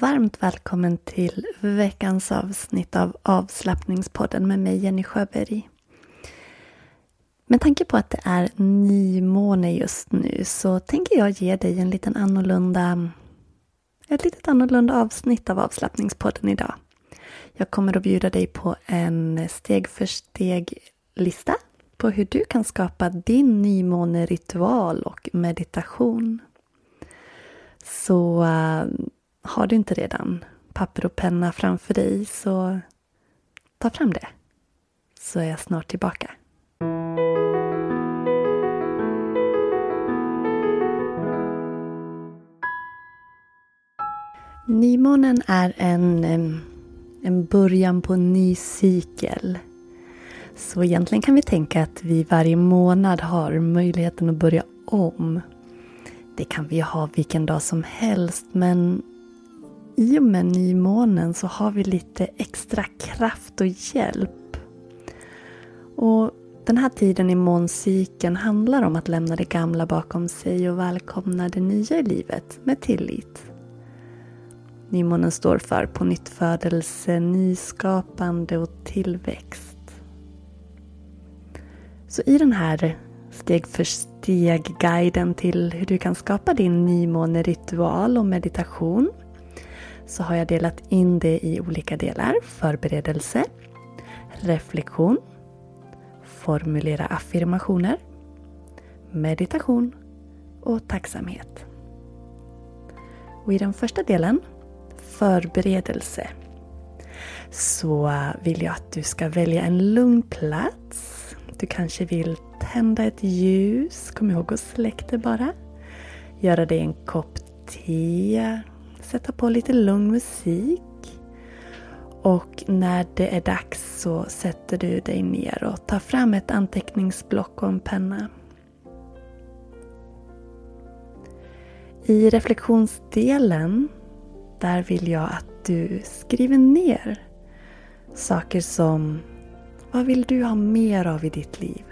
Varmt välkommen till veckans avsnitt av avslappningspodden med mig Jenny Sjöberg. Med tanke på att det är nymåne just nu så tänker jag ge dig en liten annorlunda, ett litet annorlunda avsnitt av avslappningspodden idag. Jag kommer att bjuda dig på en steg för steg-lista på hur du kan skapa din nymåneritual och meditation. Så uh, har du inte redan papper och penna framför dig så ta fram det. Så är jag snart tillbaka. Nymånen är en, en början på en ny cykel. Så egentligen kan vi tänka att vi varje månad har möjligheten att börja om. Det kan vi ha vilken dag som helst men i och med nymånen så har vi lite extra kraft och hjälp. Och den här tiden i måncykeln handlar om att lämna det gamla bakom sig och välkomna det nya i livet med tillit. Nymånen står för på nyttfödelse, nyskapande och tillväxt. Så i den här steg för steg-guiden till hur du kan skapa din nymåneritual och meditation så har jag delat in det i olika delar. Förberedelse, reflektion, formulera affirmationer, meditation och tacksamhet. Och i den första delen, förberedelse, så vill jag att du ska välja en lugn plats. Du kanske vill tända ett ljus, kom ihåg att släcka det bara. Göra dig en kopp te, sätta på lite lugn musik. Och när det är dags så sätter du dig ner och tar fram ett anteckningsblock och en penna. I reflektionsdelen, där vill jag att du skriver ner saker som Vad vill du ha mer av i ditt liv?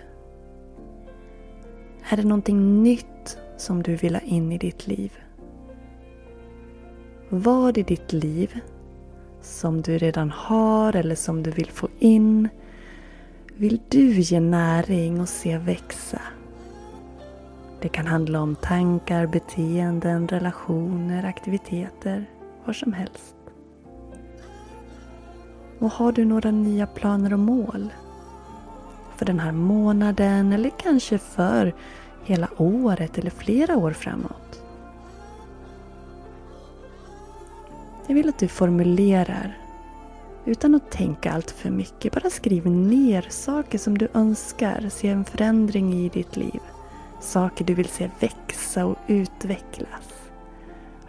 Är det någonting nytt som du vill ha in i ditt liv? Vad i ditt liv som du redan har eller som du vill få in vill du ge näring och se växa? Det kan handla om tankar, beteenden, relationer, aktiviteter, vad som helst. Och har du några nya planer och mål? För den här månaden eller kanske för hela året eller flera år framåt? Jag vill att du formulerar utan att tänka allt för mycket. Bara skriv ner saker som du önskar se en förändring i ditt liv. Saker du vill se växa och utvecklas.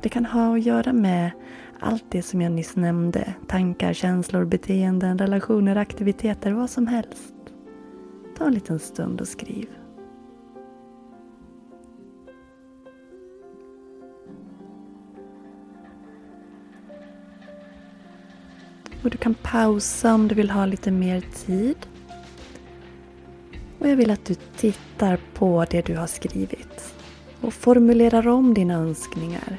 Det kan ha att göra med allt det som jag nyss nämnde. Tankar, känslor, beteenden, relationer, aktiviteter, vad som helst. Ta en liten stund och skriv. Och du kan pausa om du vill ha lite mer tid. Och jag vill att du tittar på det du har skrivit och formulerar om dina önskningar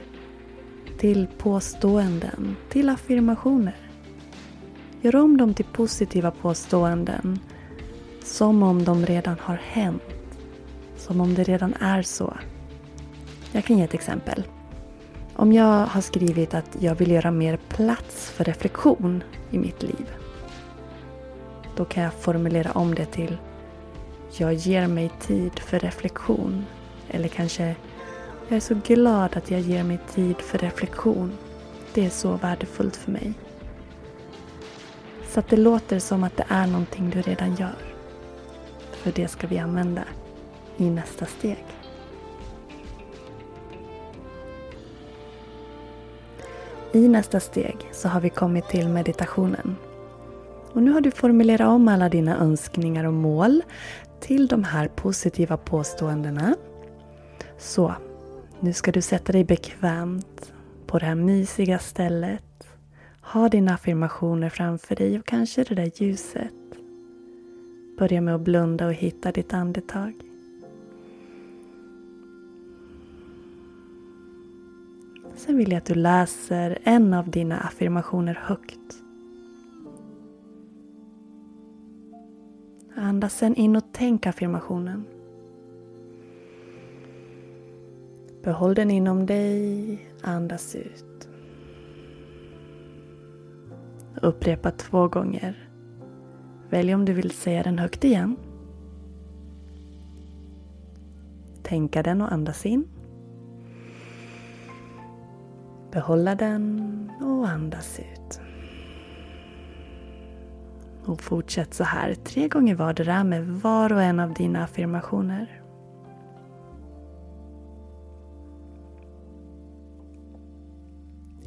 till påståenden, till affirmationer. Gör om dem till positiva påståenden som om de redan har hänt. Som om det redan är så. Jag kan ge ett exempel. Om jag har skrivit att jag vill göra mer plats för reflektion i mitt liv. Då kan jag formulera om det till Jag ger mig tid för reflektion. Eller kanske Jag är så glad att jag ger mig tid för reflektion. Det är så värdefullt för mig. Så att det låter som att det är någonting du redan gör. För det ska vi använda i nästa steg. I nästa steg så har vi kommit till meditationen. Och nu har du formulerat om alla dina önskningar och mål till de här positiva påståendena. Så, nu ska du sätta dig bekvämt på det här mysiga stället. Ha dina affirmationer framför dig och kanske det där ljuset. Börja med att blunda och hitta ditt andetag. Sen vill jag att du läser en av dina affirmationer högt. Andas sen in och tänk affirmationen. Behåll den inom dig, andas ut. Upprepa två gånger. Välj om du vill säga den högt igen. Tänka den och andas in. Behålla den och andas ut. Och fortsätt så här tre gånger vardera med var och en av dina affirmationer.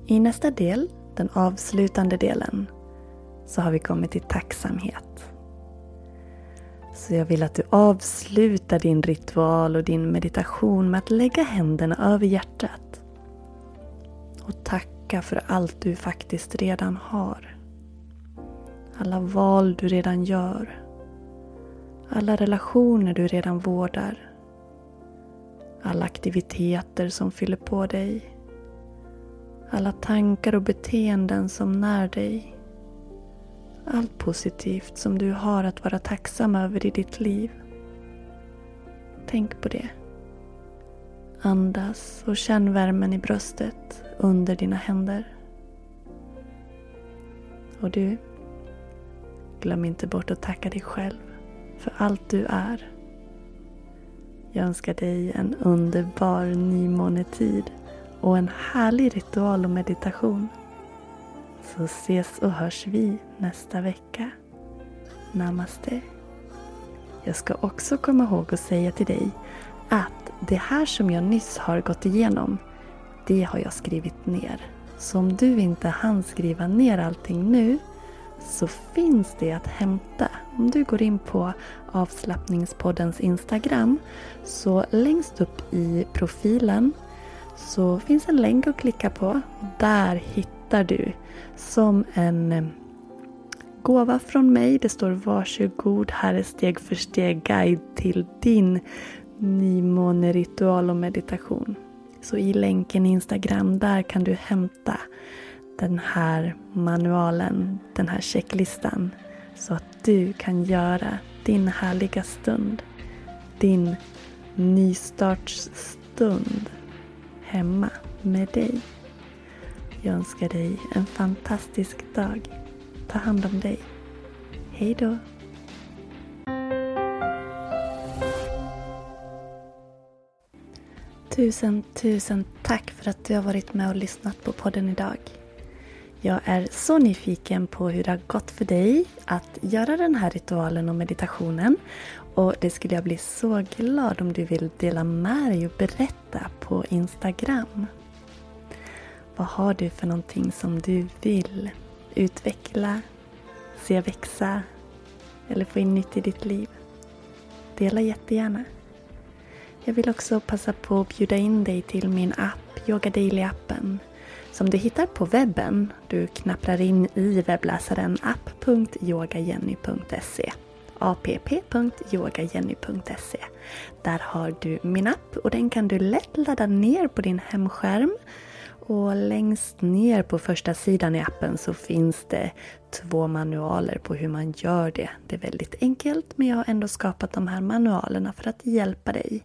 I nästa del, den avslutande delen, så har vi kommit till tacksamhet. Så jag vill att du avslutar din ritual och din meditation med att lägga händerna över hjärtat och tacka för allt du faktiskt redan har. Alla val du redan gör. Alla relationer du redan vårdar. Alla aktiviteter som fyller på dig. Alla tankar och beteenden som när dig. Allt positivt som du har att vara tacksam över i ditt liv. Tänk på det. Andas och känn värmen i bröstet under dina händer. Och du, glöm inte bort att tacka dig själv för allt du är. Jag önskar dig en underbar nymånetid och en härlig ritual och meditation. Så ses och hörs vi nästa vecka. Namaste. Jag ska också komma ihåg att säga till dig att det här som jag nyss har gått igenom det har jag skrivit ner. Så om du inte hann skriva ner allting nu så finns det att hämta. Om du går in på avslappningspoddens Instagram så längst upp i profilen så finns en länk att klicka på. Där hittar du som en eh, gåva från mig. Det står varsågod, här är steg för steg guide till din nymåneritual och meditation. Så i länken Instagram, där kan du hämta den här manualen, den här checklistan. Så att du kan göra din härliga stund. Din nystartsstund hemma med dig. Jag önskar dig en fantastisk dag. Ta hand om dig. Hej då! Tusen, tusen tack för att du har varit med och lyssnat på podden idag. Jag är så nyfiken på hur det har gått för dig att göra den här ritualen och meditationen. Och det skulle jag bli så glad om du vill dela med dig och berätta på Instagram. Vad har du för någonting som du vill utveckla, se växa eller få in nytt i ditt liv? Dela jättegärna. Jag vill också passa på att bjuda in dig till min app, Yoga Daily-appen som du hittar på webben. Du knapprar in i webbläsaren app.yogajenny.se app.yogajenny.se Där har du min app och den kan du lätt ladda ner på din hemskärm. Och längst ner på första sidan i appen så finns det två manualer på hur man gör det. Det är väldigt enkelt men jag har ändå skapat de här manualerna för att hjälpa dig.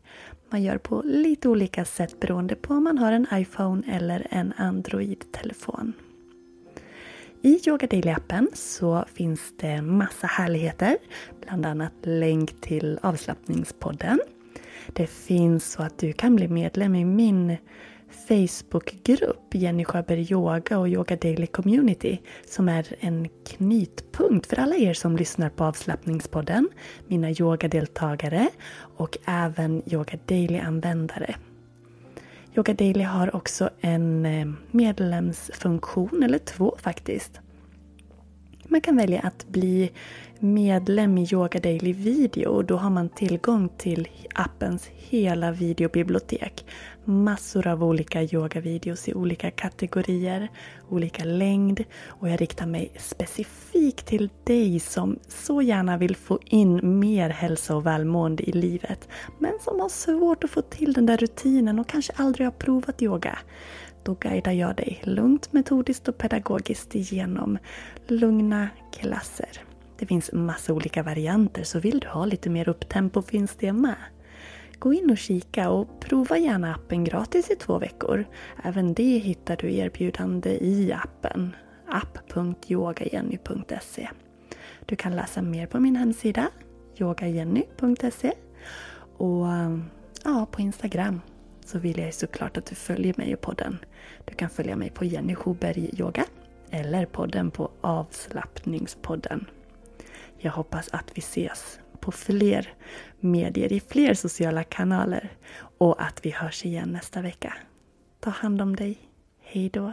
Man gör på lite olika sätt beroende på om man har en iPhone eller en Android-telefon. I Yoga Daily-appen så finns det massa härligheter. Bland annat länk till avslappningspodden. Det finns så att du kan bli medlem i min Facebookgrupp Jenny Sjöberg Yoga och Yoga Daily Community som är en knytpunkt för alla er som lyssnar på avslappningspodden, mina yogadeltagare och även Yoga Daily-användare. Yoga Daily har också en eh, medlemsfunktion, eller två faktiskt. Man kan välja att bli medlem i Yoga Daily Video och då har man tillgång till appens hela videobibliotek. Massor av olika yogavideos i olika kategorier, olika längd och jag riktar mig specifikt till dig som så gärna vill få in mer hälsa och välmående i livet men som har svårt att få till den där rutinen och kanske aldrig har provat yoga då guidar jag dig lugnt, metodiskt och pedagogiskt igenom lugna klasser. Det finns massa olika varianter så vill du ha lite mer upptempo finns det med. Gå in och kika och prova gärna appen gratis i två veckor. Även det hittar du erbjudande i appen app.yogajenny.se Du kan läsa mer på min hemsida yogajenny.se och ja, på Instagram så vill jag såklart att du följer mig och podden. Du kan följa mig på Jenny Schuberg Yoga eller podden på Avslappningspodden. Jag hoppas att vi ses på fler medier, i fler sociala kanaler och att vi hörs igen nästa vecka. Ta hand om dig. Hej då!